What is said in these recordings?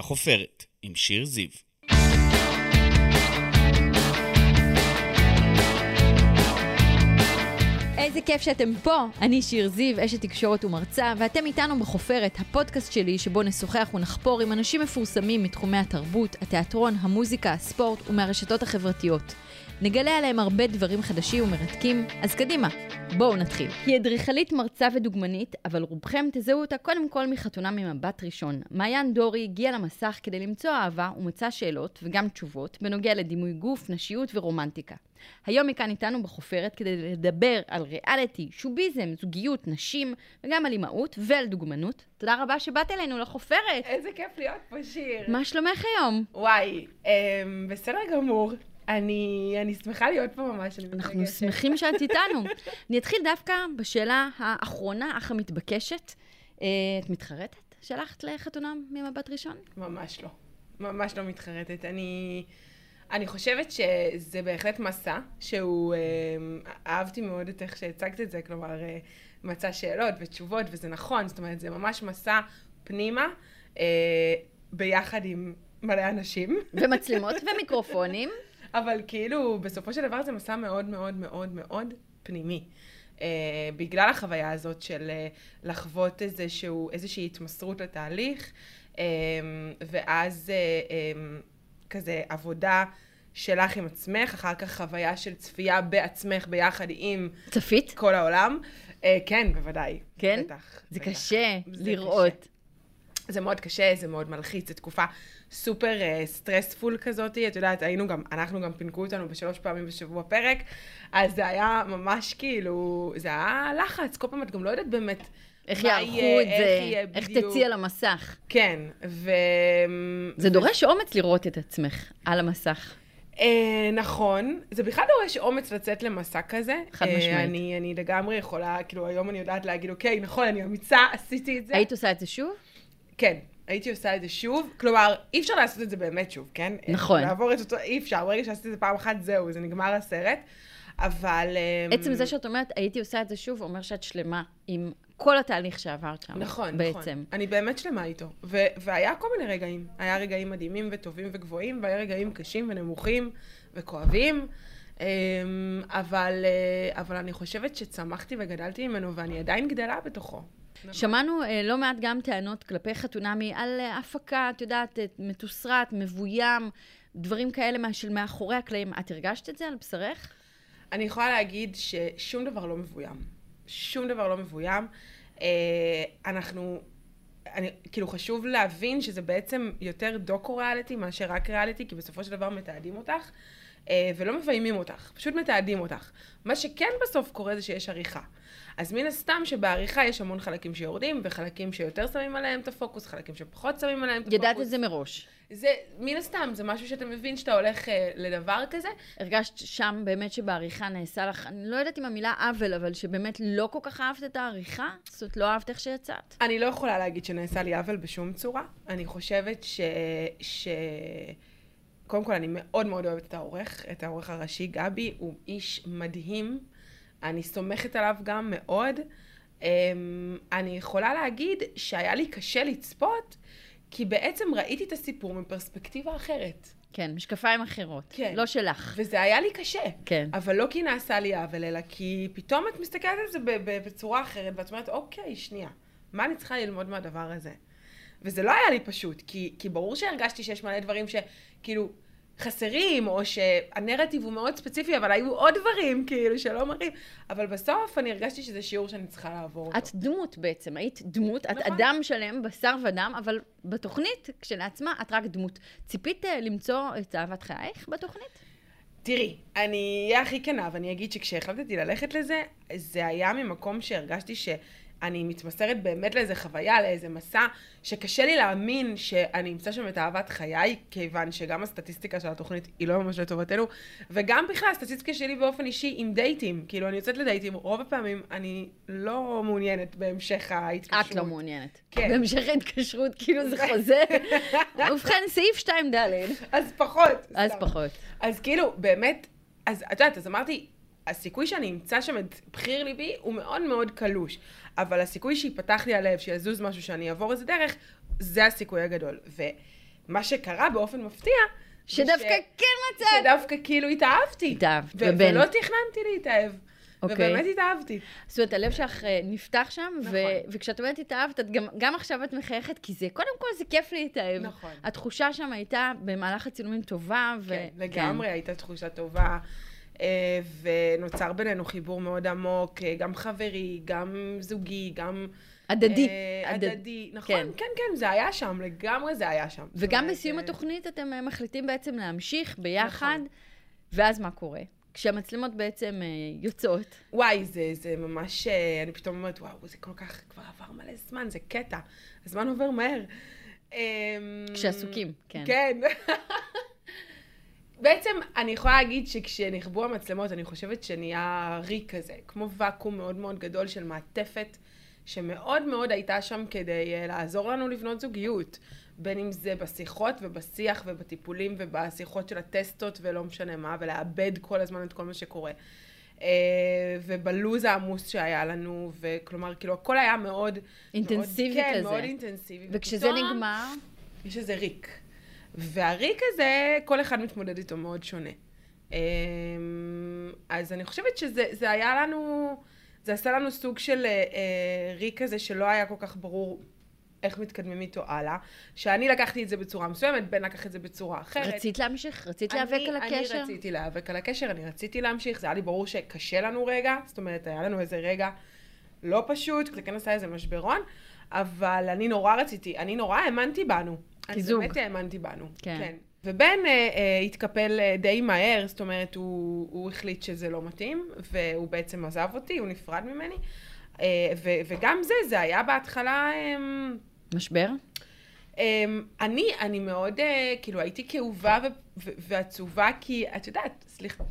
החופרת, עם שיר זיו. איזה כיף שאתם פה. אני שיר זיו, אשת תקשורת ומרצה, ואתם איתנו בחופרת, הפודקאסט שלי שבו נשוחח ונחפור עם אנשים מפורסמים מתחומי התרבות, התיאטרון, המוזיקה, הספורט ומהרשתות החברתיות. נגלה עליהם הרבה דברים חדשים ומרתקים, אז קדימה, בואו נתחיל. היא אדריכלית, מרצה ודוגמנית, אבל רובכם תזהו אותה קודם כל מחתונה ממבט ראשון. מעיין דורי הגיעה למסך כדי למצוא אהבה ומצא שאלות, וגם תשובות, בנוגע לדימוי גוף, נשיות ורומנטיקה. היום היא כאן איתנו בחופרת כדי לדבר על ריאליטי, שוביזם, זוגיות, נשים, וגם על אימהות ועל דוגמנות. תודה רבה שבאת אלינו לחופרת. איזה כיף להיות פה, שיר. מה שלומך היום? וואי, אמ, בסדר גמור. אני, אני שמחה להיות פה ממש, אני אנחנו מתרגשת. שמחים שאת איתנו. אני אתחיל דווקא בשאלה האחרונה, אך המתבקשת. אה, את מתחרטת שהלכת לחתונה ממבט ראשון? ממש לא. ממש לא מתחרטת. אני, אני חושבת שזה בהחלט מסע, שהוא... אמ, אהבתי מאוד את איך שהצגת את זה, כלומר, אה, מצא שאלות ותשובות, וזה נכון, זאת אומרת, זה ממש מסע פנימה, אה, ביחד עם מלא אנשים. ומצלמות ומיקרופונים. אבל כאילו, בסופו של דבר זה מסע מאוד מאוד מאוד מאוד פנימי. Uh, בגלל החוויה הזאת של uh, לחוות איזשהו, איזושהי התמסרות לתהליך, um, ואז uh, um, כזה עבודה שלך עם עצמך, אחר כך חוויה של צפייה בעצמך ביחד עם צפית? כל העולם. Uh, כן, בוודאי. כן? בטח. זה בטח. קשה זה לראות. קשה. זה מאוד קשה, זה מאוד מלחיץ, זו תקופה סופר סטרספול כזאת, את יודעת, היינו גם, אנחנו גם פינקו אותנו בשלוש פעמים בשבוע פרק, אז זה היה ממש כאילו, זה היה לחץ, כל פעם את גם לא יודעת באמת איך יערכו יהיה, את זה, איך. תצאי על המסך. כן, ו... זה דורש אומץ לראות את עצמך על המסך. אה, נכון, זה בכלל דורש אומץ לצאת למסע כזה. חד אה, משמעית. אני, אני לגמרי יכולה, כאילו היום אני יודעת להגיד, אוקיי, נכון, אני אמיצה, עשיתי את זה. היית עושה את זה שוב? כן, הייתי עושה את זה שוב. כלומר, אי אפשר לעשות את זה באמת שוב, כן? נכון. לעבור את אותו, אי אפשר. ברגע שעשיתי את זה פעם אחת, זהו, זה נגמר הסרט. אבל... אמ, עצם זה שאת אומרת, הייתי עושה את זה שוב, אומר שאת שלמה עם כל התהליך שעברת שם. נכון, בעצם. נכון. אני באמת שלמה איתו. ו- והיה כל מיני רגעים. היה רגעים מדהימים וטובים וגבוהים, והיה רגעים קשים ונמוכים וכואבים. אמ, אבל, אה, אבל אני חושבת שצמחתי וגדלתי ממנו, ואני עדיין גדלה בתוכו. שמענו אה, לא מעט גם טענות כלפי חתונמי על אה, הפקה, את יודעת, מתוסרט, מבוים, דברים כאלה מה- של מאחורי הקלעים. את הרגשת את זה על בשרך? אני יכולה להגיד ששום דבר לא מבוים. שום דבר לא מבוים. אה, אנחנו, אני, כאילו חשוב להבין שזה בעצם יותר דוקו-ריאליטי מאשר רק ריאליטי, כי בסופו של דבר מתעדים אותך, ולא מביימים אותך, פשוט מתעדים אותך. מה שכן בסוף קורה זה שיש עריכה. אז מן הסתם שבעריכה יש המון חלקים שיורדים, וחלקים שיותר שמים עליהם את הפוקוס, חלקים שפחות שמים עליהם את הפוקוס. ידעת את זה מראש. זה, מן הסתם, זה משהו שאתה מבין שאתה הולך אה, לדבר כזה, הרגשת שם באמת שבעריכה נעשה לך, אני לא יודעת אם המילה עוול, אבל שבאמת לא כל כך אהבת את העריכה? זאת אומרת, לא אהבת איך שיצאת? אני לא יכולה להגיד שנעשה לי עוול בשום צורה. אני חושבת ש... ש... קודם כל, אני מאוד מאוד אוהבת את העורך, את העורך הראשי, גבי, הוא איש מדהים. אני סומכת עליו גם מאוד. אמ, אני יכולה להגיד שהיה לי קשה לצפות, כי בעצם ראיתי את הסיפור מפרספקטיבה אחרת. כן, משקפיים אחרות. כן. לא שלך. וזה היה לי קשה. כן. אבל לא כי נעשה לי עוול, אלא כי פתאום את מסתכלת על זה בצורה אחרת, ואת אומרת, אוקיי, שנייה, מה אני צריכה ללמוד מהדבר הזה? וזה לא היה לי פשוט, כי, כי ברור שהרגשתי שיש מלא דברים שכאילו חסרים, או שהנרטיב הוא מאוד ספציפי, אבל היו עוד דברים, כאילו, שלא מראים. אבל בסוף אני הרגשתי שזה שיעור שאני צריכה לעבור אותו. את דמות בעצם, היית דמות, את נכון. אדם שלם, בשר ודם, אבל בתוכנית כשלעצמה את רק דמות. ציפית אה, למצוא את אהבת חייך בתוכנית? תראי, אני אהיה הכי כנה, ואני אגיד שכשהחלטתי ללכת לזה, זה היה ממקום שהרגשתי שאני מתמסרת באמת לאיזה חוויה, לאיזה מסע, שקשה לי להאמין שאני אמצא שם את אהבת חיי, כיוון שגם הסטטיסטיקה של התוכנית היא לא ממש לטובתנו, וגם בכלל הסטטיסטיקה שלי באופן אישי עם דייטים. כאילו, אני יוצאת לדייטים, רוב הפעמים אני לא מעוניינת בהמשך ההתקשרות. את לא מעוניינת. כן. בהמשך ההתקשרות, כאילו זה חוזה. ובכן, סעיף 2 ד', אז פחות. אז סתם. פחות. אז כאילו, באמת, אז את יודעת, אז אמרתי, הסיכוי שאני אמצא שם את בחיר ליבי הוא מאוד מאוד קלוש. אבל הסיכוי שיפתח לי הלב, שיזוז משהו, שאני אעבור איזה דרך, זה הסיכוי הגדול. מה שקרה באופן מפתיע, שדווקא ש- כן מצאת. שדווקא כאילו התאהבתי. התאהבת, ו- בבן. ולא תכננתי להתאהב. אוקיי. ובאמת התאהבתי. זאת אומרת, הלב שלך אה, נפתח שם, ו- נכון. וכשאת אומרת התאהבת, את גם, גם עכשיו את מחייכת, כי זה, קודם כל זה כיף להתאהב. נכון. התחושה שם הייתה במהלך הצילומים טובה, ו... כן, לגמרי הייתה תחושה טובה, ונוצר בינינו חיבור מאוד עמוק, אה, גם חברי, גם זוגי, גם... הדדי. אה, הדד- הדדי, נכון, כן. כן, כן, זה היה שם, לגמרי זה היה שם. וגם אומרת, בסיום אה, התוכנית אתם אה, מחליטים בעצם להמשיך ביחד, נכון. ואז מה קורה? כשהמצלמות בעצם אה, יוצאות. וואי, זה, זה ממש, אה, אני פתאום אומרת, וואו, זה כל כך, כבר עבר מלא זמן, זה קטע. הזמן עובר מהר. אמ, כשעסוקים, כן. כן. בעצם אני יכולה להגיד שכשנכבו המצלמות, אני חושבת שנהיה ריק כזה, כמו ואקום מאוד מאוד גדול של מעטפת, שמאוד מאוד הייתה שם כדי אה, לעזור לנו לבנות זוגיות. בין אם זה בשיחות ובשיח ובטיפולים ובשיחות של הטסטות ולא משנה מה, ולאבד כל הזמן את כל מה שקורה. אה, ובלוז העמוס שהיה לנו, וכלומר, כאילו, הכל היה מאוד... אינטנסיבי מאוד, כן, כזה. מאוד אינטנסיבי. וכשזה ופתאום נגמר, יש איזה ריק. והריק הזה, כל אחד מתמודד איתו מאוד שונה. אמ, אז אני חושבת שזה זה היה לנו, זה עשה לנו סוג של אה, אה, ריק כזה שלא היה כל כך ברור איך מתקדמים איתו הלאה. שאני לקחתי את זה בצורה מסוימת, בן לקח את זה בצורה אחרת. רצית להמשיך? רצית אני- להיאבק על הקשר? אני רציתי להיאבק על הקשר, אני רציתי להמשיך, זה היה לי ברור שקשה לנו רגע, זאת אומרת, היה לנו איזה רגע לא פשוט, זה כן עשה איזה משברון, אבל אני נורא רציתי, אני נורא האמנתי בנו. אני באמת האמנתי בנו. כן. כן. ובן אה, אה, התקפל אה, די מהר, זאת אומרת, הוא, הוא החליט שזה לא מתאים, והוא בעצם עזב אותי, הוא נפרד ממני. אה, ו, וגם זה, זה היה בהתחלה... אה, משבר? Um, אני, אני מאוד, uh, כאילו, הייתי כאובה ו- ו- ועצובה, כי את יודעת, סליחה,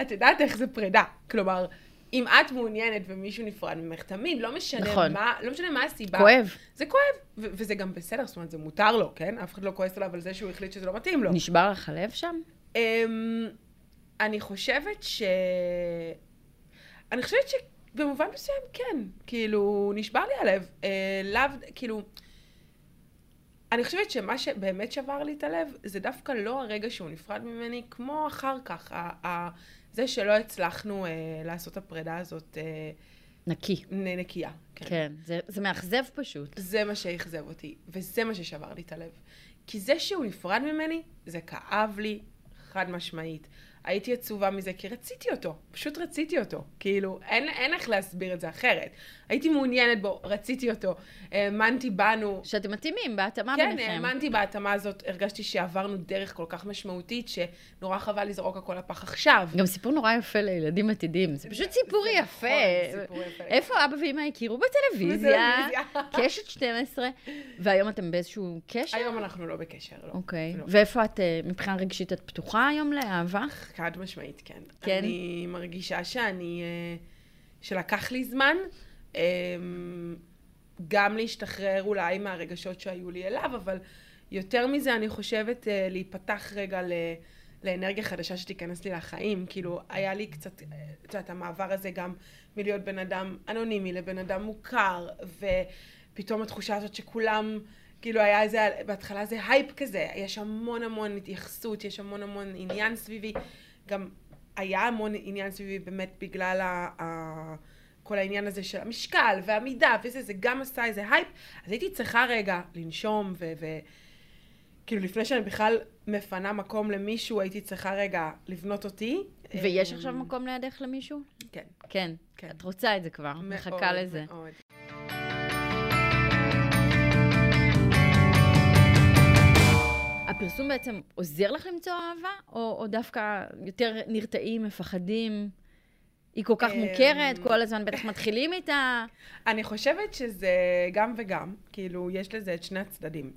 את יודעת איך זה פרידה. כלומר, אם את מעוניינת ומישהו נפרד ממך, תמיד, לא משנה נכון. מה, לא משנה מה הסיבה. כואב. זה כואב, ו- וזה גם בסדר, זאת אומרת, זה מותר לו, כן? אף אחד לא כועס עליו על זה שהוא החליט שזה לא מתאים לו. נשבר לך הלב שם? Um, אני חושבת ש... אני חושבת שבמובן מסוים כן, כאילו, נשבר לי הלב. Uh, לאו, כאילו... אני חושבת שמה שבאמת שבר לי את הלב, זה דווקא לא הרגע שהוא נפרד ממני, כמו אחר כך, ה- ה- זה שלא הצלחנו uh, לעשות את הפרידה הזאת uh, נקי. נקייה. כן. כן. זה, זה מאכזב פשוט. זה מה שאכזב אותי, וזה מה ששבר לי את הלב. כי זה שהוא נפרד ממני, זה כאב לי חד משמעית. הייתי עצובה מזה כי רציתי אותו, פשוט רציתי אותו. כאילו, אין, אין איך להסביר את זה אחרת. הייתי מעוניינת בו, רציתי אותו, האמנתי בנו. שאתם מתאימים בהתאמה כן, ביניכם. האמנתי בהתאמה הזאת, הרגשתי שעברנו דרך כל כך משמעותית, שנורא חבל לזרוק הכל לפח עכשיו. גם סיפור נורא יפה לילדים עתידים. זה פשוט סיפור זה יפה. נכון, סיפור יפה. איפה אבא ואמא הכירו? בטלוויזיה. קשת 12. והיום אתם באיזשהו קשר? היום אנחנו לא בקשר, לא. אוקיי. לא. ואיפה את, אה, מבחינה רגשית, את פתוחה היום לאהבה? חד משמעית, כן. כן? אני מרגישה שאני, אה, שלקח לי זמן, אה, גם להשתחרר אולי מהרגשות שהיו לי אליו, אבל יותר מזה אני חושבת אה, להיפתח רגע ל... לאנרגיה חדשה שתיכנס לי לחיים. כאילו, היה לי קצת, את יודעת, המעבר הזה גם מלהיות בן אדם אנונימי לבן אדם מוכר, ופתאום התחושה הזאת שכולם, כאילו היה איזה, בהתחלה זה הייפ כזה, יש המון המון התייחסות, יש המון המון עניין סביבי. גם היה המון עניין סביבי באמת בגלל ה... ה... כל העניין הזה של המשקל והמידה וזה, זה גם עשה איזה הייפ, אז הייתי צריכה רגע לנשום ו... ו... כאילו לפני שאני בכלל מפנה מקום למישהו, הייתי צריכה רגע לבנות אותי. ויש אה, עכשיו מקום לידך למישהו? כן. כן. כן. את רוצה את זה כבר, מחכה לזה. מאוד. הפרסום בעצם עוזר לך למצוא אהבה, או, או דווקא יותר נרתעים, מפחדים? היא כל כך אמ, מוכרת, כל הזמן בטח מתחילים איתה. אני חושבת שזה גם וגם, כאילו, יש לזה את שני הצדדים.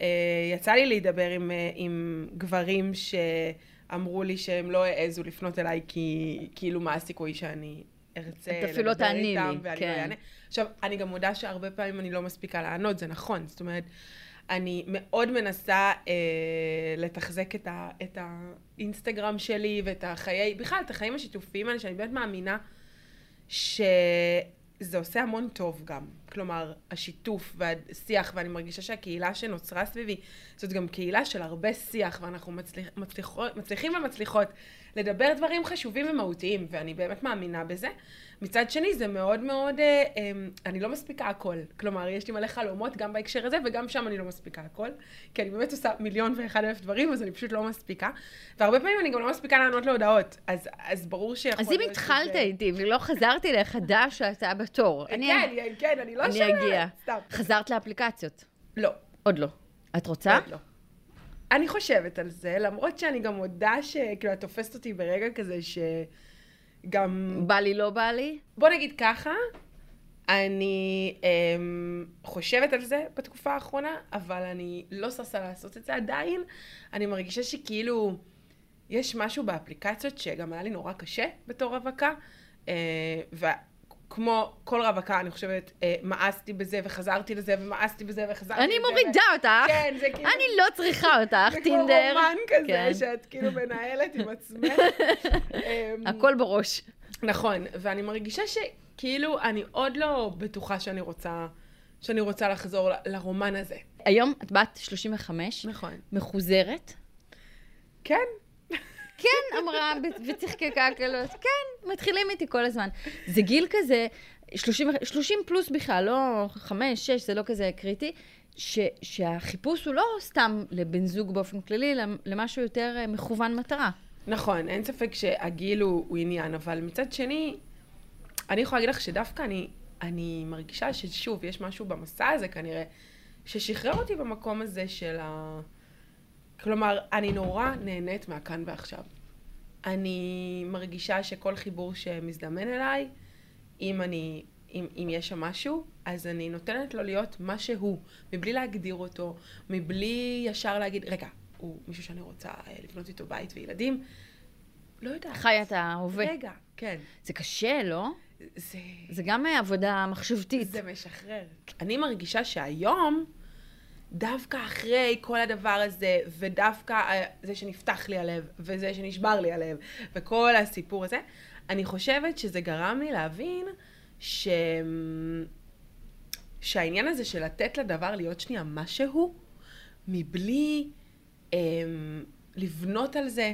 אה, יצא לי להידבר עם, אה, עם גברים שאמרו לי שהם לא העזו לפנות אליי, כי כאילו, מה הסיכוי שאני ארצה את אפילו לא לדבר תעני לי, איתם, ואני כן. לא אענה. עכשיו, אני גם מודה שהרבה פעמים אני לא מספיקה לענות, זה נכון. זאת אומרת, אני מאוד מנסה אה, לתחזק את, ה, את האינסטגרם שלי ואת החיי, בכלל, את החיים השיתופיים האלה, שאני באמת מאמינה שזה עושה המון טוב גם. כלומר, השיתוף והשיח, ואני מרגישה שהקהילה שנוצרה סביבי, זאת גם קהילה של הרבה שיח, ואנחנו מצליח, מצליחות, מצליחים ומצליחות לדבר דברים חשובים ומהותיים, ואני באמת מאמינה בזה. מצד שני, זה מאוד מאוד, אה, אה, אני לא מספיקה הכל. כלומר, יש לי מלא חלומות גם בהקשר הזה, וגם שם אני לא מספיקה הכל. כי אני באמת עושה מיליון ואחד אלף דברים, אז אני פשוט לא מספיקה. והרבה פעמים אני גם לא מספיקה לענות להודעות. אז, אז ברור שיכול אז אם התחלת. איתי ולא חזרתי לחדש שאתה בתור, אני, כן, כן, אני לא אני שומעת. אגיע. סתם. חזרת לאפליקציות? לא. עוד לא. את רוצה? עוד לא. אני חושבת על זה, למרות שאני גם מודה שכאילו, את תופסת אותי ברגע כזה שגם... בא לי, לא בא לי? בוא נגיד ככה, אני אמ, חושבת על זה בתקופה האחרונה, אבל אני לא ששה לעשות את זה עדיין. אני מרגישה שכאילו, יש משהו באפליקציות שגם היה לי נורא קשה בתור רווקה, אה, וכמו כל רווקה, אני חושבת, אה, מאסתי בזה וחזרתי לזה, ומאסתי בזה וחזרתי אני לזה. מורידה אותך. כן, זה כאילו... אני לא צריכה אותך, זה כמו טינדר. רומן כזה, כן. שאת כאילו מנהלת עם עצמך. אמ, הכל בראש. נכון, ואני מרגישה שכאילו אני עוד לא בטוחה שאני רוצה, שאני רוצה לחזור ל- לרומן הזה. היום את בת 35, נכון. מחוזרת. כן, כן, אמרה וצחקקה כאילו, כן, מתחילים איתי כל הזמן. זה גיל כזה, 30, 30 פלוס בכלל, לא 5, 6, זה לא כזה קריטי, ש, שהחיפוש הוא לא סתם לבן זוג באופן כללי, אלא למשהו יותר אה, מכוון מטרה. נכון, אין ספק שהגיל הוא, הוא עניין, אבל מצד שני, אני יכולה להגיד לך שדווקא אני, אני מרגישה ששוב, יש משהו במסע הזה כנראה, ששחרר אותי במקום הזה של ה... כלומר, אני נורא נהנית מהכאן ועכשיו. אני מרגישה שכל חיבור שמזדמן אליי, אם אני, אם, אם יש שם משהו, אז אני נותנת לו להיות מה שהוא, מבלי להגדיר אותו, מבלי ישר להגיד, רגע, הוא מישהו שאני רוצה אה, לבנות איתו בית וילדים. לא יודעת. חי את ההווה. רגע, כן. זה קשה, לא? זה, זה גם אה, עבודה מחשבתית. זה משחרר. אני מרגישה שהיום, דווקא אחרי כל הדבר הזה, ודווקא אה, זה שנפתח לי הלב, וזה שנשבר לי הלב, וכל הסיפור הזה, אני חושבת שזה גרם לי להבין ש... שהעניין הזה של לתת לדבר להיות שנייה משהו, מבלי אמ, לבנות על זה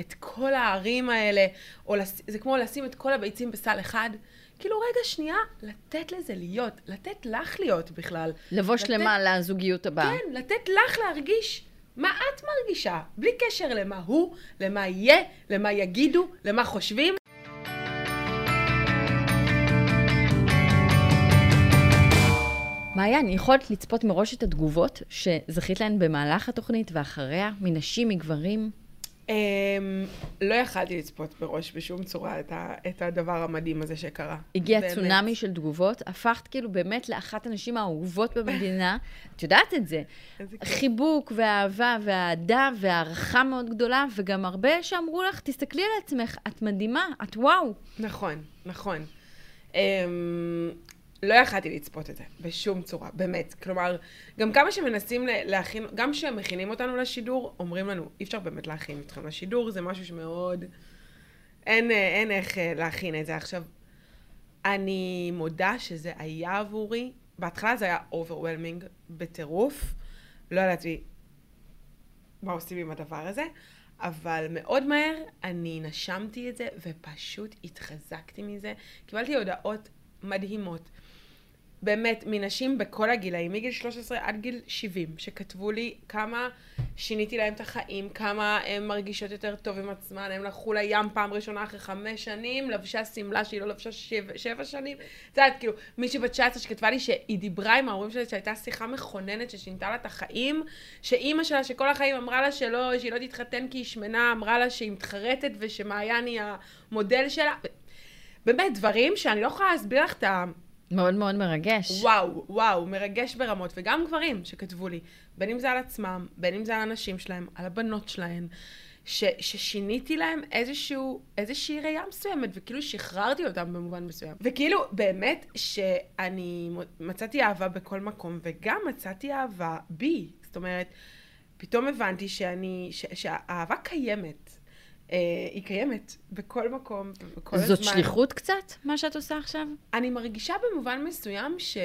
את כל הערים האלה, או לס... זה כמו לשים את כל הביצים בסל אחד. כאילו, רגע, שנייה, לתת לזה להיות, לתת לך להיות בכלל. לבוא לתת- שלמה לזוגיות הבאה. כן, לתת לך להרגיש מה את מרגישה, בלי קשר למה הוא, למה יהיה, למה יגידו, למה חושבים. מעיין, יכולת לצפות מראש את התגובות שזכית להן במהלך התוכנית ואחריה, מנשים, מגברים? אמ, לא יכלתי לצפות בראש בשום צורה את, ה, את הדבר המדהים הזה שקרה. הגיע באמת. צונאמי של תגובות, הפכת כאילו באמת לאחת הנשים האהובות במדינה. את יודעת את זה. חיבוק ואהבה ואהדה והערכה מאוד גדולה, וגם הרבה שאמרו לך, תסתכלי על עצמך, את מדהימה, את וואו. נכון, נכון. Um, לא יכלתי לצפות את זה, בשום צורה, באמת. כלומר, גם כמה שמנסים להכין, גם כשמכינים אותנו לשידור, אומרים לנו, אי אפשר באמת להכין אתכם לשידור, זה משהו שמאוד... אין, אה, אין איך אה, להכין את זה. עכשיו, אני מודה שזה היה עבורי, בהתחלה זה היה overwhelming בטירוף, לא ידעתי מה עושים עם הדבר הזה, אבל מאוד מהר אני נשמתי את זה ופשוט התחזקתי מזה. קיבלתי הודעות מדהימות. באמת, מנשים בכל הגילאים, מגיל 13 עד גיל 70, שכתבו לי כמה שיניתי להם את החיים, כמה הן מרגישות יותר טוב עם עצמן, הן הלכו לים פעם ראשונה אחרי חמש שנים, לבשה שמלה שהיא לא לבשה שבע, שבע שנים. את יודעת, כאילו, מישהי בת 19 שכתבה לי שהיא דיברה עם ההורים שלה, שהייתה שיחה מכוננת ששינתה לה את החיים, שאימא שלה, שכל החיים אמרה לה שלא, שהיא לא תתחתן כי היא שמנה, אמרה לה שהיא מתחרטת ושמעיין היא המודל שלה. באמת, דברים שאני לא יכולה להסביר לך את ה... מאוד מאוד מרגש. וואו, וואו, מרגש ברמות, וגם גברים שכתבו לי, בין אם זה על עצמם, בין אם זה על הנשים שלהם, על הבנות שלהם, ש, ששיניתי להם איזשהו, איזושהי ראייה מסוימת, וכאילו שחררתי אותם במובן מסוים. וכאילו, באמת, שאני מצאתי אהבה בכל מקום, וגם מצאתי אהבה בי. זאת אומרת, פתאום הבנתי שאני, ש, שהאהבה קיימת. אה, היא קיימת בכל מקום, בכל זאת הזמן. שליחות קצת, מה שאת עושה עכשיו? אני מרגישה במובן מסוים ש...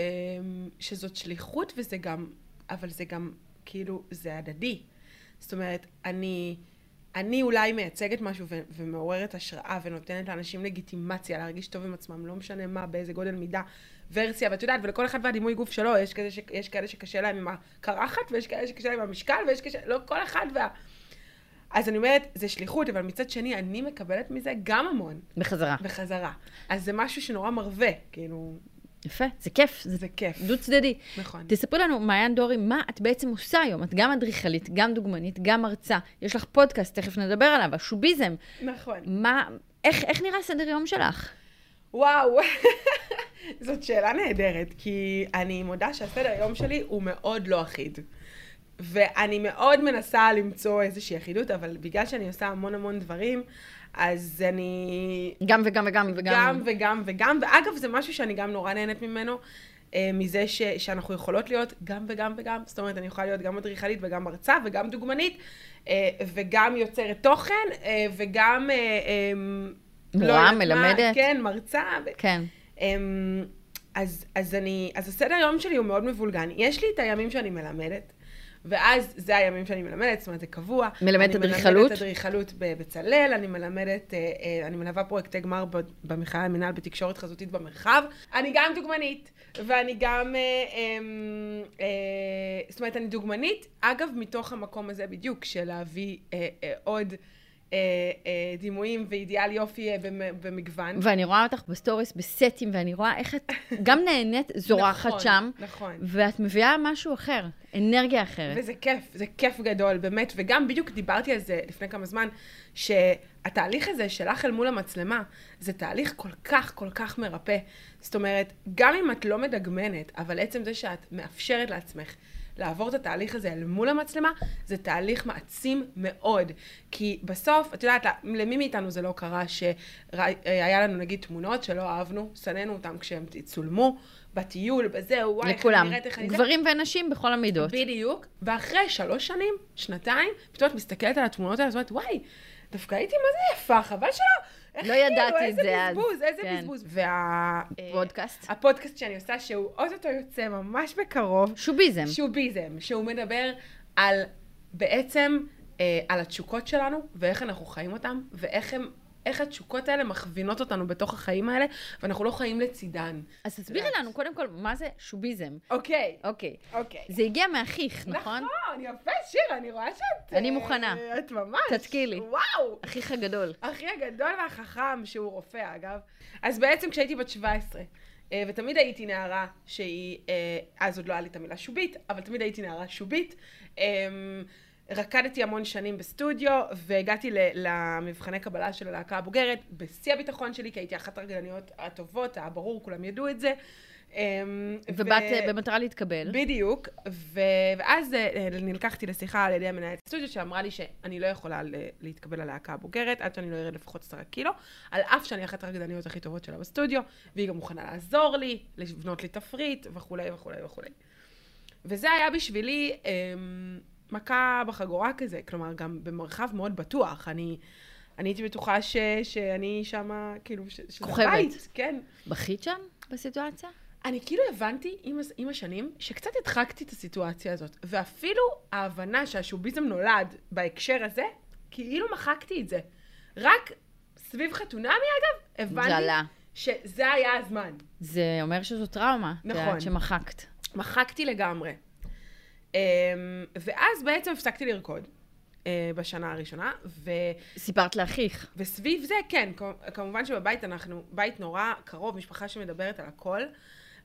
שזאת שליחות וזה גם, אבל זה גם, כאילו, זה הדדי. זאת אומרת, אני, אני אולי מייצגת משהו ו... ומעוררת השראה ונותנת לאנשים לגיטימציה להרגיש טוב עם עצמם, לא משנה מה, באיזה גודל מידה, ורסיה, ואת יודעת, ולכל אחד והדימוי גוף שלו, יש, ש... יש כאלה שקשה להם עם הקרחת, ויש כאלה שקשה להם עם המשקל, ויש כאלה, לא כל אחד וה... אז אני אומרת, זה שליחות, אבל מצד שני, אני מקבלת מזה גם המון, בחזרה. בחזרה. אז זה משהו שנורא מרווה, כאילו, יפה, זה כיף, זה זה כיף. דו צדדי. נכון. תספרי לנו, מעיין דורי, מה את בעצם עושה היום? את גם אדריכלית, גם דוגמנית, גם מרצה. יש לך פודקאסט, תכף נדבר עליו, השוביזם. נכון. מה, איך, איך נראה סדר יום שלך? וואו, זאת שאלה נהדרת, כי אני מודה שהסדר יום שלי הוא מאוד לא אחיד. ואני מאוד מנסה למצוא איזושהי אחידות, אבל בגלל שאני עושה המון המון דברים, אז אני... גם וגם וגם וגם. גם וגם וגם, ואגב, זה משהו שאני גם נורא נהנית ממנו, אה, מזה ש, שאנחנו יכולות להיות גם וגם וגם, זאת אומרת, אני יכולה להיות גם אדריכלית וגם מרצה וגם דוגמנית, אה, וגם יוצרת תוכן, אה, וגם... אה, אה, מורה, יודעת מה, מלמדת. כן, מרצה. כן. אמ, אז, אז אני, אז הסדר יום שלי הוא מאוד מבולגן. יש לי את הימים שאני מלמדת, ואז זה הימים שאני מלמדת, זאת אומרת, זה קבוע. מלמדת אני אדריכלות? מלמדת אדריכלות בבצלאל, אני מלמדת, אה, אה, אני מלווה פרויקטי גמר ב- במכללה למינהל בתקשורת חזותית במרחב. אני גם דוגמנית, ואני גם, אה, אמ, זאת אומרת, אני דוגמנית, אגב, מתוך המקום הזה בדיוק, של להביא עוד... אה, אה, דימויים ואידיאל יופי אה, במ- במגוון. ואני רואה אותך בסטוריס בסטים, ואני רואה איך את גם נהנית, זורחת נכון, שם, נכון. ואת מביאה משהו אחר, אנרגיה אחרת. וזה כיף, זה כיף גדול, באמת, וגם בדיוק דיברתי על זה לפני כמה זמן, שהתהליך הזה שלך אל מול המצלמה, זה תהליך כל כך, כל כך מרפא. זאת אומרת, גם אם את לא מדגמנת, אבל עצם זה שאת מאפשרת לעצמך לעבור את התהליך הזה אל מול המצלמה, זה תהליך מעצים מאוד. כי בסוף, את יודעת, למי מאיתנו זה לא קרה שהיה לנו נגיד תמונות שלא אהבנו, שנאנו אותם כשהם צולמו, בטיול, בזה, וואי, איך לכולם. אני נראית, איך אני... זה. גברים ונשים בכל המידות. בדיוק. ואחרי שלוש שנים, שנתיים, פתאום את מסתכלת על התמונות האלה, זאת אומרת, וואי, דווקא הייתי מה זה יפה, חבל שלא. לא כאילו, ידעתי את זה אז. איזה בזבוז, איזה כן. בזבוז. אה, הפודקאסט שאני עושה, שהוא אוטוטו יוצא ממש בקרוב, שוביזם. שוביזם, שהוא מדבר על, בעצם, אה, על התשוקות שלנו, ואיך אנחנו חיים אותן, ואיך הם... איך התשוקות האלה מכווינות אותנו בתוך החיים האלה, ואנחנו לא חיים לצידן. אז תסבירי לנו קודם כל מה זה שוביזם. אוקיי, אוקיי. אוקיי. זה הגיע מאחיך, נכון? נכון, יפה, שיר, אני רואה שאת... אני אה, מוכנה. את ממש. תתקילי. וואו. אחיך הגדול. אחי הגדול והחכם, שהוא רופא, אגב. אז בעצם כשהייתי בת 17, אה, ותמיד הייתי נערה שהיא, אה, אז עוד לא היה לי את המילה שובית, אבל תמיד הייתי נערה שובית. רקדתי המון שנים בסטודיו, והגעתי למבחני קבלה של הלהקה הבוגרת, בשיא הביטחון שלי, כי הייתי אחת הרגלניות הטובות, היה ברור, כולם ידעו את זה. אה, ובאת ו- במטרה להתקבל. בדיוק, ו... ואז אה, נלקחתי לשיחה על ידי המנהלת הסטודיו שאמרה לי שאני לא יכולה להתקבל ללהקה הבוגרת עד שאני לא ארד לפחות עשרה קילו, על אף שאני אחת הרקדניות הכי טובות שלה בסטודיו, והיא גם מוכנה לעזור לי, לבנות לי תפריט וכולי וכולי וכולי. וזה היה בשבילי אמ, מכה בחגורה כזה, כלומר גם במרחב מאוד בטוח, אני... אני הייתי בטוחה ש, שאני שמה, כאילו, ש, שזה כוכבת. הבית, כן. בכית שם בסיטואציה? אני כאילו הבנתי עם, עם השנים שקצת הדחקתי את הסיטואציה הזאת, ואפילו ההבנה שהשוביזם נולד בהקשר הזה, כאילו מחקתי את זה. רק סביב חתונמי אגב, הבנתי עלה. שזה היה הזמן. זה אומר שזו טראומה. נכון. שמחקת. מחקתי לגמרי. אמ, ואז בעצם הפסקתי לרקוד אה, בשנה הראשונה, ו... סיפרת לאחיך. וסביב זה, כן, כמובן שבבית אנחנו, בית נורא קרוב, משפחה שמדברת על הכל.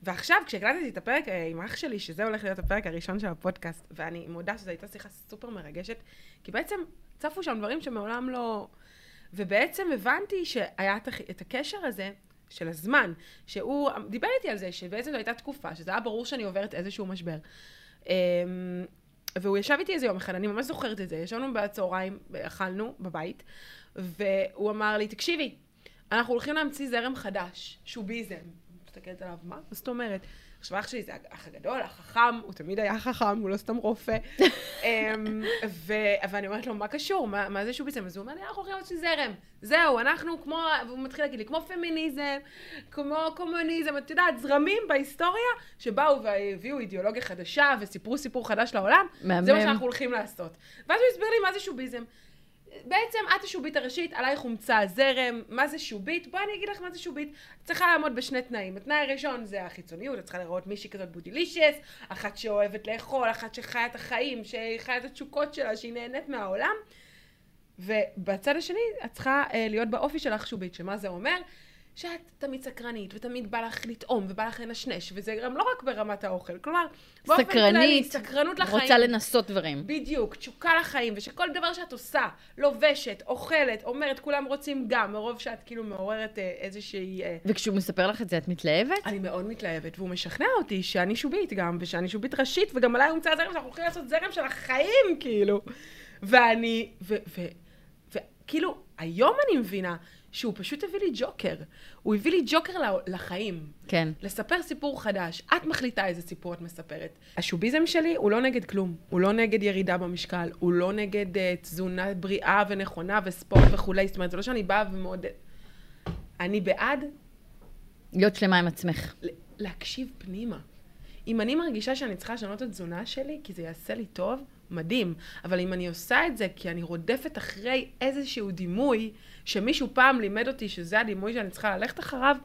ועכשיו, כשהקלטתי את הפרק אה, עם אח שלי, שזה הולך להיות הפרק הראשון של הפודקאסט, ואני מודה שזו הייתה שיחה סופר מרגשת, כי בעצם צפו שם דברים שמעולם לא... ובעצם הבנתי שהיה את הקשר הזה של הזמן, שהוא דיבר איתי על זה, שבעצם זו הייתה תקופה, שזה היה ברור שאני עוברת איזשהו משבר. אמ, והוא ישב איתי איזה יום אחד, אני ממש זוכרת את זה, ישבנו בצהריים, אכלנו בבית, והוא אמר לי, תקשיבי, אנחנו הולכים להמציא זרם חדש, שוביזם. מסתכלת עליו, מה? מה זאת אומרת? עכשיו, אח שלי זה האח הגדול, החכם, הוא תמיד היה חכם, הוא לא סתם רופא. אמ, ו- ואני אומרת לו, מה קשור? מה, מה זה שוביזם? אז הוא אומר לי, אנחנו הולכים לעשות זרם. זהו, אנחנו כמו, והוא מתחיל להגיד לי, כמו פמיניזם, כמו קומוניזם, את יודעת, זרמים בהיסטוריה שבאו והביאו אידיאולוגיה חדשה וסיפרו סיפור חדש לעולם. מהמם. זה מה שאנחנו הולכים לעשות. ואז הוא הסביר לי מה זה שוביזם. בעצם את השובית הראשית, עלייך הומצא הזרם, מה זה שובית? בואי אני אגיד לך מה זה שובית. את צריכה לעמוד בשני תנאים. התנאי הראשון זה החיצוניות, את צריכה לראות מישהי כזאת בודילישס, אחת שאוהבת לאכול, אחת שחיה את החיים, שהיא חיה את התשוקות שלה, שהיא נהנית מהעולם. ובצד השני, את צריכה אה, להיות באופי שלך שובית, שמה זה אומר? שאת תמיד סקרנית, ותמיד בא לך לטעום, ובא לך לנשנש, וזה גם לא רק ברמת האוכל. כלומר, באופן כללי, סקרנות לחיים. רוצה לנסות דברים. בדיוק, תשוקה לחיים, ושכל דבר שאת עושה, לובשת, אוכלת, אומרת, כולם רוצים גם, מרוב שאת כאילו מעוררת אה, איזושהי... אה, וכשהוא מספר לך את זה, את מתלהבת? אני מאוד מתלהבת, והוא משכנע אותי שאני שובית גם, ושאני שובית ראשית, וגם עליי הומצא הזרם שאנחנו הולכים לעשות זרם של החיים, כאילו. ואני, ו... ו... וכאילו, היום אני מבינה שהוא פשוט הביא לי ג'וקר. הוא הביא לי ג'וקר ל- לחיים. כן. לספר סיפור חדש. את מחליטה איזה סיפור את מספרת. השוביזם שלי הוא לא נגד כלום. הוא לא נגד ירידה במשקל. הוא לא נגד uh, תזונה בריאה ונכונה וספורט וכולי. זאת אומרת, זה לא שאני באה ומעודד... אני בעד להיות שלמה עם עצמך. ל- להקשיב פנימה. אם אני מרגישה שאני צריכה לשנות את התזונה שלי, כי זה יעשה לי טוב, מדהים. אבל אם אני עושה את זה כי אני רודפת אחרי איזשהו דימוי, שמישהו פעם לימד אותי שזה הדימוי שאני צריכה ללכת אחריו,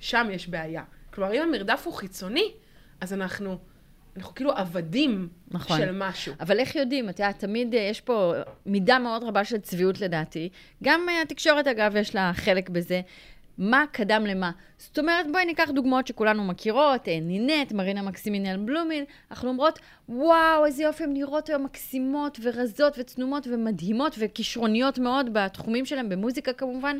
שם יש בעיה. כלומר, אם המרדף הוא חיצוני, אז אנחנו, אנחנו כאילו עבדים נכון. של משהו. אבל איך יודעים? את יודעת, תמיד אה, יש פה מידה מאוד רבה של צביעות לדעתי. גם אה, התקשורת, אגב, יש לה חלק בזה. מה קדם למה. זאת אומרת, בואי ניקח דוגמאות שכולנו מכירות, אה, נינט, מרינה מקסימינל בלומין, אנחנו אומרות, וואו, איזה יופי, הן נראות היום מקסימות ורזות וצנומות ומדהימות וכישרוניות מאוד בתחומים שלהן, במוזיקה כמובן,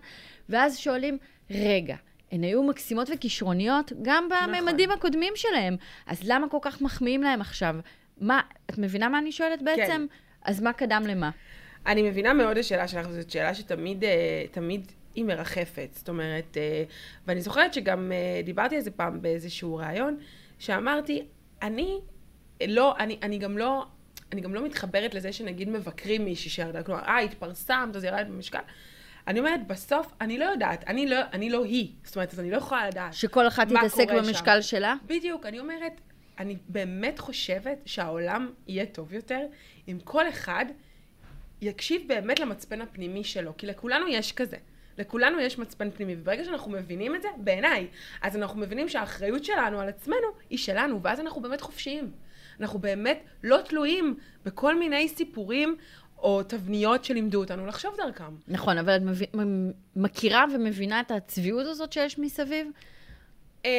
ואז שואלים, רגע, הן היו מקסימות וכישרוניות גם בממדים הקודמים שלהן, אז למה כל כך מחמיאים להן עכשיו? מה, את מבינה מה אני שואלת בעצם? כן. אז מה קדם למה? אני מבינה מאוד השאלה שלך, וזאת שאלה שתמיד אה, תמיד היא מרחפת. זאת אומרת, אה, ואני זוכרת שגם אה, דיברתי על זה פעם באיזשהו ראיון, שאמרתי, אני לא, אני, אני גם לא, אני גם לא מתחברת לזה שנגיד מבקרים מישהי שירדה, כלומר, אה, התפרסמת, אז ירדת במשקל. אני אומרת, בסוף, אני לא יודעת, אני לא, אני לא היא. זאת אומרת, אז אני לא יכולה לדעת. שכל אחת תתעסק קורה שם. במשקל שלה? בדיוק, אני אומרת, אני באמת חושבת שהעולם יהיה טוב יותר אם כל אחד יקשיב באמת למצפן הפנימי שלו, כי לכולנו יש כזה. לכולנו יש מצפן פנימי, וברגע שאנחנו מבינים את זה, בעיניי, אז אנחנו מבינים שהאחריות שלנו על עצמנו היא שלנו, ואז אנחנו באמת חופשיים. אנחנו באמת לא תלויים בכל מיני סיפורים או תבניות שלימדו אותנו לחשוב דרכם. נכון, אבל את מב... מכירה ומבינה את הצביעות הזאת שיש מסביב? אמ,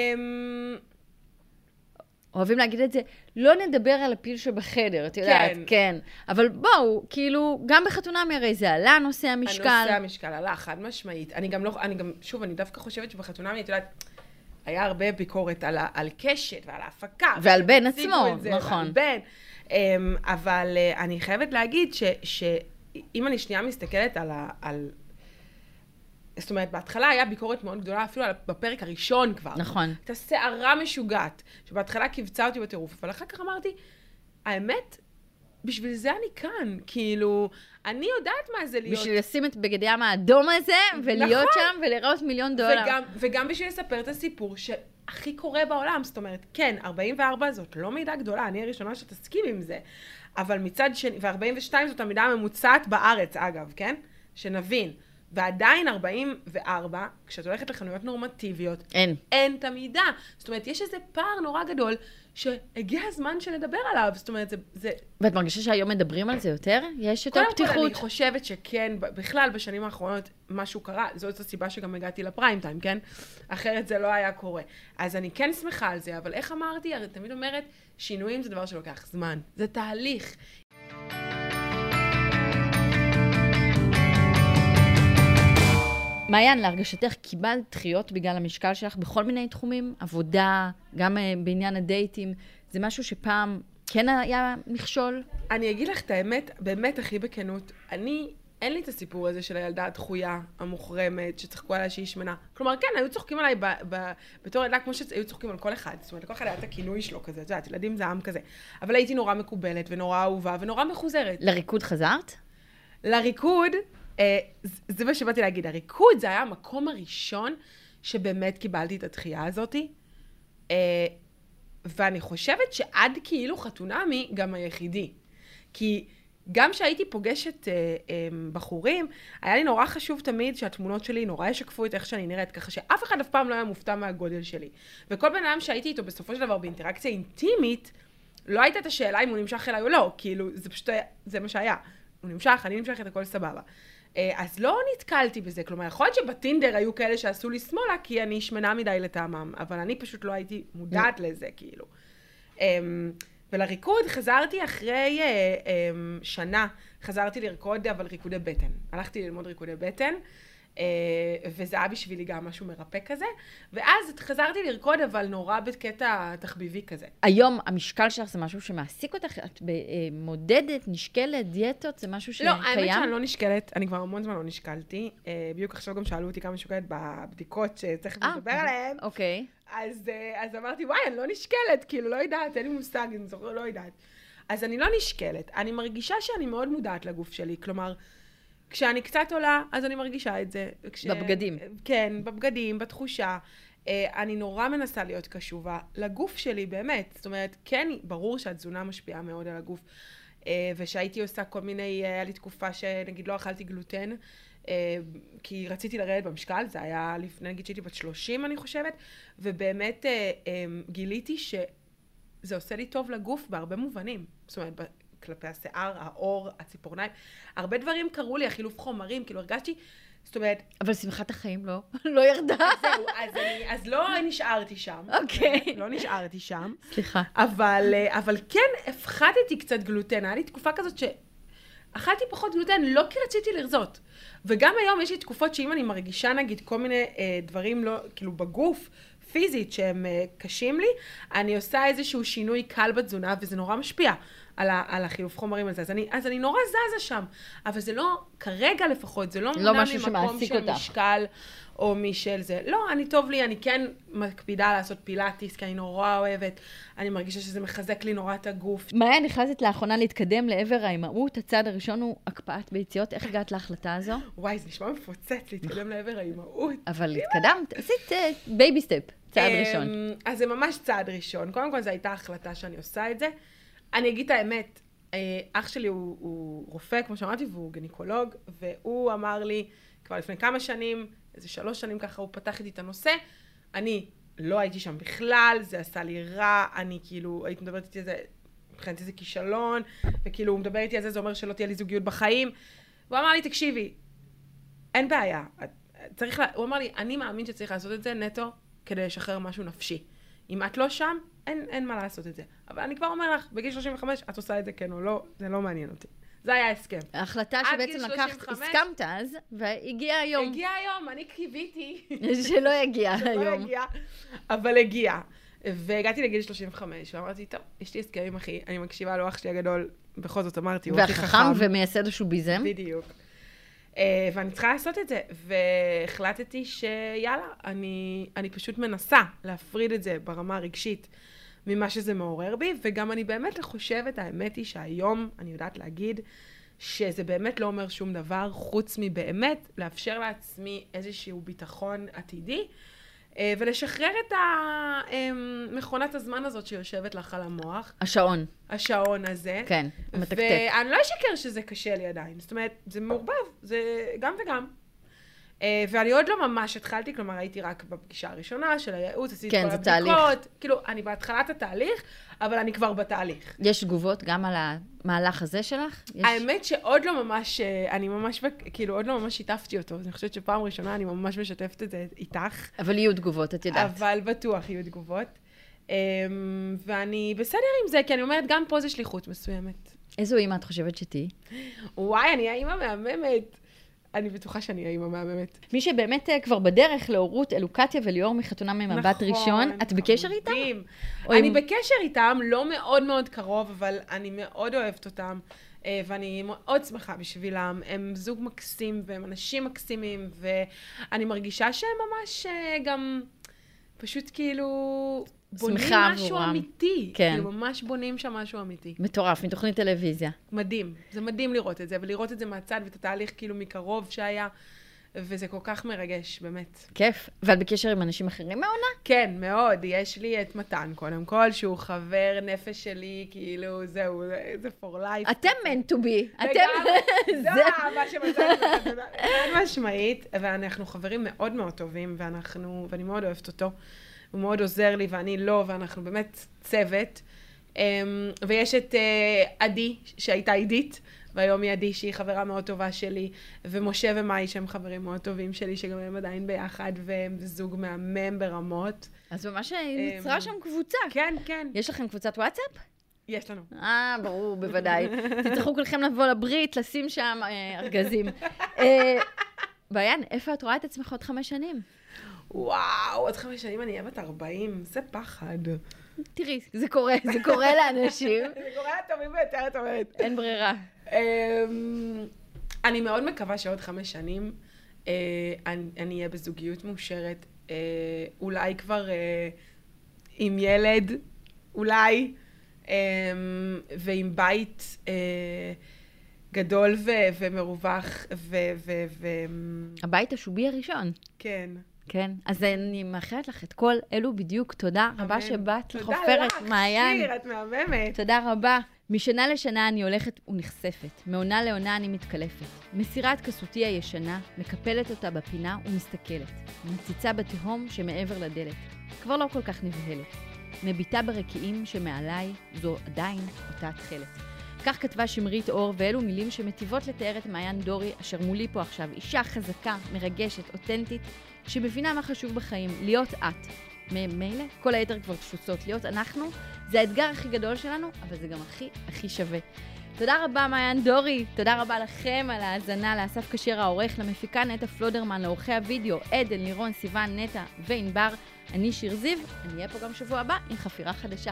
אוהבים להגיד את זה, לא נדבר על הפיל שבחדר, את יודעת, כן. כן. אבל בואו, כאילו, גם בחתונמי הרי זה עלה נושא המשקל. הנושא המשקל עלה, חד משמעית. אני גם לא, אני גם, שוב, אני דווקא חושבת שבחתונמי, את יודעת, היה הרבה ביקורת על, על קשת ועל ההפקה. ועל בן עצמו, זה, נכון. ועל בן. אמ, אבל אה, אני חייבת להגיד ש, שאם אני שנייה מסתכלת על, ה, על... זאת אומרת, בהתחלה היה ביקורת מאוד גדולה, אפילו בפרק הראשון כבר. נכון. הייתה סערה משוגעת, שבהתחלה קיבצה אותי בטירוף, אבל אחר כך אמרתי, האמת, בשביל זה אני כאן. כאילו, אני יודעת מה זה להיות... בשביל לשים את בגד ים האדום הזה, ולהיות נכון. שם ולראות מיליון דולר. וגם, וגם בשביל לספר את הסיפור שהכי קורה בעולם. זאת אומרת, כן, 44 זאת לא מידה גדולה, אני הראשונה שתסכים עם זה. אבל מצד שני, ו-42 זאת המידה הממוצעת בארץ, אגב, כן? שנבין. ועדיין 44, כשאת הולכת לחנויות נורמטיביות, אין. אין את המידה. זאת אומרת, יש איזה פער נורא גדול, שהגיע הזמן שנדבר עליו. זאת אומרת, זה... זה... ואת מרגישה שהיום מדברים על זה יותר? יש יותר קודם כל, פתיחות? אני חושבת שכן, בכלל, בשנים האחרונות משהו קרה, זאת הסיבה שגם הגעתי לפריים טיים, כן? אחרת זה לא היה קורה. אז אני כן שמחה על זה, אבל איך אמרתי? הרי תמיד אומרת, שינויים זה דבר שלוקח זמן. זה תהליך. מעיין, להרגשתך קיבלת דחיות בגלל המשקל שלך בכל מיני תחומים? עבודה, גם אה, בעניין הדייטים. זה משהו שפעם כן היה מכשול? אני אגיד לך את האמת, באמת הכי בכנות, אני אין לי את הסיפור הזה של הילדה הדחויה, המוחרמת, שצחקו עליה שהיא שמנה. כלומר, כן, היו צוחקים עליי ב, ב, בתור ילדה כמו שהיו צוחקים על כל אחד. זאת אומרת, לכל אחד היה את הכינוי שלו כזה, את יודעת, ילדים זה עם כזה. אבל הייתי נורא מקובלת, ונורא אהובה, ונורא מחוזרת. לריקוד חזרת? לריקוד, זה מה שבאתי להגיד, הריקוד זה היה המקום הראשון שבאמת קיבלתי את הדחייה הזאתי. אה, ואני חושבת שעד כאילו חתונמי, גם היחידי. כי גם כשהייתי פוגשת אה, אה, בחורים, היה לי נורא חשוב תמיד שהתמונות שלי נורא ישקפו את איך שאני נראית, ככה שאף אחד אף פעם לא היה מופתע מהגודל שלי. וכל בן אדם שהייתי איתו בסופו של דבר באינטראקציה אינטימית, לא הייתה את השאלה אם הוא נמשך אליי או לא, כאילו, זה פשוט היה, זה מה שהיה. הוא נמשך, אני נמשכת, הכל סבבה. אה, אז לא נתקלתי בזה, כלומר, יכול להיות שבטינדר היו כאלה שעשו לי שמאלה, כי אני שמנה מדי לטעמם, אבל אני פשוט לא הייתי מודעת לזה, כאילו. אמ, ולריקוד חזרתי אחרי אה, אמ, שנה, חזרתי לרקוד, אבל ריקודי בטן. הלכתי ללמוד ריקודי בטן, וזה היה בשבילי גם משהו מרפא כזה, ואז חזרתי לרקוד, אבל נורא בקטע תחביבי כזה. היום המשקל שלך זה משהו שמעסיק אותך? את אה, מודדת, נשקלת, דיאטות? זה משהו שקיים? לא, האמת שאני לא נשקלת, אני כבר המון זמן לא נשקלתי. אה, בדיוק עכשיו גם שאלו אותי כמה שוקלת בבדיקות שתכף אה, נדבר עליהן. אוקיי. אז, אה, אז אמרתי, וואי, אני לא נשקלת, כאילו, לא יודעת, אין לי מושג, אני זוכר, לא יודעת. אז אני לא נשקלת. אני מרגישה שאני מאוד מודעת לגוף שלי. כלומר, כשאני קצת עולה, אז אני מרגישה את זה. כש... בבגדים. כן, בבגדים, בתחושה. אה, אני נורא מנסה להיות קשובה לגוף שלי, באמת. זאת אומרת, כן, ברור שהתזונה משפיעה מאוד על הגוף. אה, ושהייתי עושה כל מיני, היה לי תקופה שנגיד לא אכלתי גלוטן, אה, כי רציתי לרדת במשקל, זה היה לפני, נגיד שהייתי בת 30 אני חושבת, ובאמת אה, אה, גיליתי שזה עושה לי טוב לגוף בהרבה מובנים. זאת אומרת, כלפי השיער, העור, הציפורניים, הרבה דברים קרו לי, החילוף חומרים, כאילו הרגשתי, זאת אומרת, אבל שמחת החיים לא, לא ירדה. זהו, אז, אני, אז לא נשארתי שם. אוקיי. לא נשארתי שם. סליחה. אבל, אה, אבל כן הפחדתי קצת גלוטן. היה לי תקופה כזאת שאכלתי פחות גלוטן, לא כי רציתי לרזות. וגם היום יש לי תקופות שאם אני מרגישה נגיד כל מיני אה, דברים לא, כאילו בגוף, פיזית, שהם אה, קשים לי, אני עושה איזשהו שינוי קל בתזונה, וזה נורא משפיע על, ה, על החילוף חומרים הזה. אז אני, אז אני נורא זזה שם. אבל זה לא, כרגע לפחות, זה לא לא מונע ממקום של אותך. משקל או משל זה. לא, אני טוב לי, אני כן מקפידה לעשות פילאטיס, כי אני נורא אוהבת. אני מרגישה שזה מחזק לי נורא את הגוף. מעיין, החלטת לאחרונה להתקדם לעבר האימהות. הצעד הראשון הוא הקפאת ביציות. איך הגעת להחלטה הזו? וואי, זה נשמע מפוצץ להתקדם לעבר האימהות. אבל התקדמת, עשית baby step, צעד אמ, ראשון. אז זה ממש צעד ראשון. קודם כל, זו הייתה החלטה שאני עושה את זה. אני אגיד את האמת, אה, אח שלי הוא, הוא רופא, כמו שאמרתי, והוא גניקולוג, והוא אמר לי כבר לפני כמה שנים, איזה שלוש שנים ככה, הוא פתח איתי את הנושא. אני לא הייתי שם בכלל, זה עשה לי רע, אני כאילו, היית מדברת איתי על זה, מבחינתי זה כישלון, וכאילו הוא מדבר איתי על זה, זה אומר שלא תהיה לי זוגיות בחיים. הוא אמר לי, תקשיבי, אין בעיה. צריך, לה... הוא אמר לי, אני מאמין שצריך לעשות את זה נטו כדי לשחרר משהו נפשי. אם את לא שם, אין, אין מה לעשות את זה. אבל אני כבר אומר לך, בגיל 35 את עושה את זה כן או לא, זה לא מעניין אותי. זה היה ההסכם. ההחלטה שבעצם לקחת, 35? הסכמת אז, והגיע היום. הגיע היום, אני קיוויתי. שלא יגיע שלא היום. הגיע, אבל הגיע. והגעתי לגיל 35, ואמרתי, טוב, יש לי הסכם עם אחי, אני מקשיבה לו, אח שלי הגדול, בכל זאת אמרתי, הוא הכי והחכם חכם. ומייסד השוביזם. בדיוק. אה, ואני צריכה לעשות את זה, והחלטתי שיאללה, אני, אני פשוט מנסה להפריד את זה ברמה הרגשית ממה שזה מעורר בי, וגם אני באמת חושבת, האמת היא שהיום אני יודעת להגיד שזה באמת לא אומר שום דבר, חוץ מבאמת לאפשר לעצמי איזשהו ביטחון עתידי, אה, ולשחרר את ה- אמ, מכונת הזמן הזאת שיושבת לך על המוח, השעון, השעון הזה. כן, המתקתק. ואני לא אשקר שזה קשה לי עדיין. זאת אומרת, זה מעורבב, זה גם וגם. אה, ואני עוד לא ממש התחלתי, כלומר הייתי רק בפגישה הראשונה של הייעוץ, עשיתי כן, את כל זה תהליך. הבדיקות. כאילו, אני בהתחלת התהליך, אבל אני כבר בתהליך. יש תגובות גם על המהלך הזה שלך? יש... האמת שעוד לא ממש, אה, אני ממש, כאילו, עוד לא ממש שיתפתי אותו. אני חושבת שפעם ראשונה אני ממש משתפת את זה איתך. אבל יהיו תגובות, את יודעת. אבל בטוח יהיו תגובות. אמ, ואני בסדר עם זה, כי אני אומרת, גם פה זה שליחות מסוימת. איזו אימא את חושבת שתהיי? וואי, אני האימא מהממת. אני בטוחה שאני האימא מהממת. מי שבאמת אה, כבר בדרך להורות, אלו קטיה וליאור מחתונה ממבט ראשון, את בקשר איתם? אני עם- בקשר איתם, לא מאוד מאוד קרוב, אבל אני מאוד אוהבת אותם. אה, ואני מאוד שמחה בשבילם. הם זוג מקסים והם אנשים מקסימים, ואני מרגישה שהם ממש אה, גם פשוט כאילו בונים משהו עבורם. אמיתי. כן. כאילו ממש בונים שם משהו אמיתי. מטורף, מתוכנית טלוויזיה. מדהים. זה מדהים לראות את זה, ולראות את זה מהצד ואת התהליך כאילו מקרוב שהיה, וזה כל כך מרגש, באמת. כיף. ואת בקשר עם אנשים אחרים מהעונה? כן, מאוד. יש לי את מתן, קודם כל, שהוא חבר נפש שלי, כאילו, זהו, זה- for life. אתם meant to be. אתם... לגמרי. זה- האהבה שמצאתי. חד משמעית, ואנחנו חברים מאוד מאוד טובים, ואנחנו, ואני מאוד אוהבת אותו. הוא מאוד עוזר לי, ואני לא, ואנחנו באמת צוות. אמ, ויש את אה, עדי, שהייתה עידית, והיום היא עדי, שהיא חברה מאוד טובה שלי, ומשה ומאי, שהם חברים מאוד טובים שלי, שגם הם עדיין ביחד, והם זוג מהמם ברמות. אז ממש אמ, נוצרה שם קבוצה. כן, כן, יש לכם קבוצת וואטסאפ? יש לנו. אה, ברור, בוודאי. תצטרכו כולכם לבוא לברית, לשים שם אה, ארגזים. אה, ביאן, איפה את רואה את עצמך עוד חמש שנים? וואו, עוד חמש שנים אני אהיה בת 40, זה פחד. תראי, זה קורה, זה קורה לאנשים. זה קורה הטובים ביותר, את אומרת. אין ברירה. אמ, אני מאוד מקווה שעוד חמש שנים אה, אני אהיה בזוגיות מאושרת, אה, אולי כבר אה, עם ילד, אולי, אמ, ועם בית גדול ומרווח, ו- ו- ו- הבית השובי הראשון. כן. כן, אז אני מאחלת לך את כל אלו בדיוק. תודה רבה אמן. שבאת תודה לחופרת, לך, מעיין. שיר, את מהממת. תודה רבה. משנה לשנה אני הולכת ונחשפת, מעונה לעונה אני מתקלפת. מסירה את כסותי הישנה, מקפלת אותה בפינה ומסתכלת. מציצה בתהום שמעבר לדלת. כבר לא כל כך נבהלת. מביטה ברקיעים שמעליי, זו עדיין אותה תכלת. כך כתבה שמרית אור, ואלו מילים שמטיבות לתאר את מעיין דורי, אשר מולי פה עכשיו, אישה חזקה, מרגשת, אותנטית, שמבינה מה חשוב בחיים, להיות את. ממילא, כל היתר כבר תפוצות. להיות אנחנו, זה האתגר הכי גדול שלנו, אבל זה גם הכי הכי שווה. תודה רבה, מעיין דורי. תודה רבה לכם על ההאזנה, לאסף כשר העורך, למפיקה נטע פלודרמן, לעורכי הוידאו, עדן, לירון, סיוון, נטע וענבר. אני שיר זיו, אני אהיה פה גם שבוע הבא עם חפירה חדשה.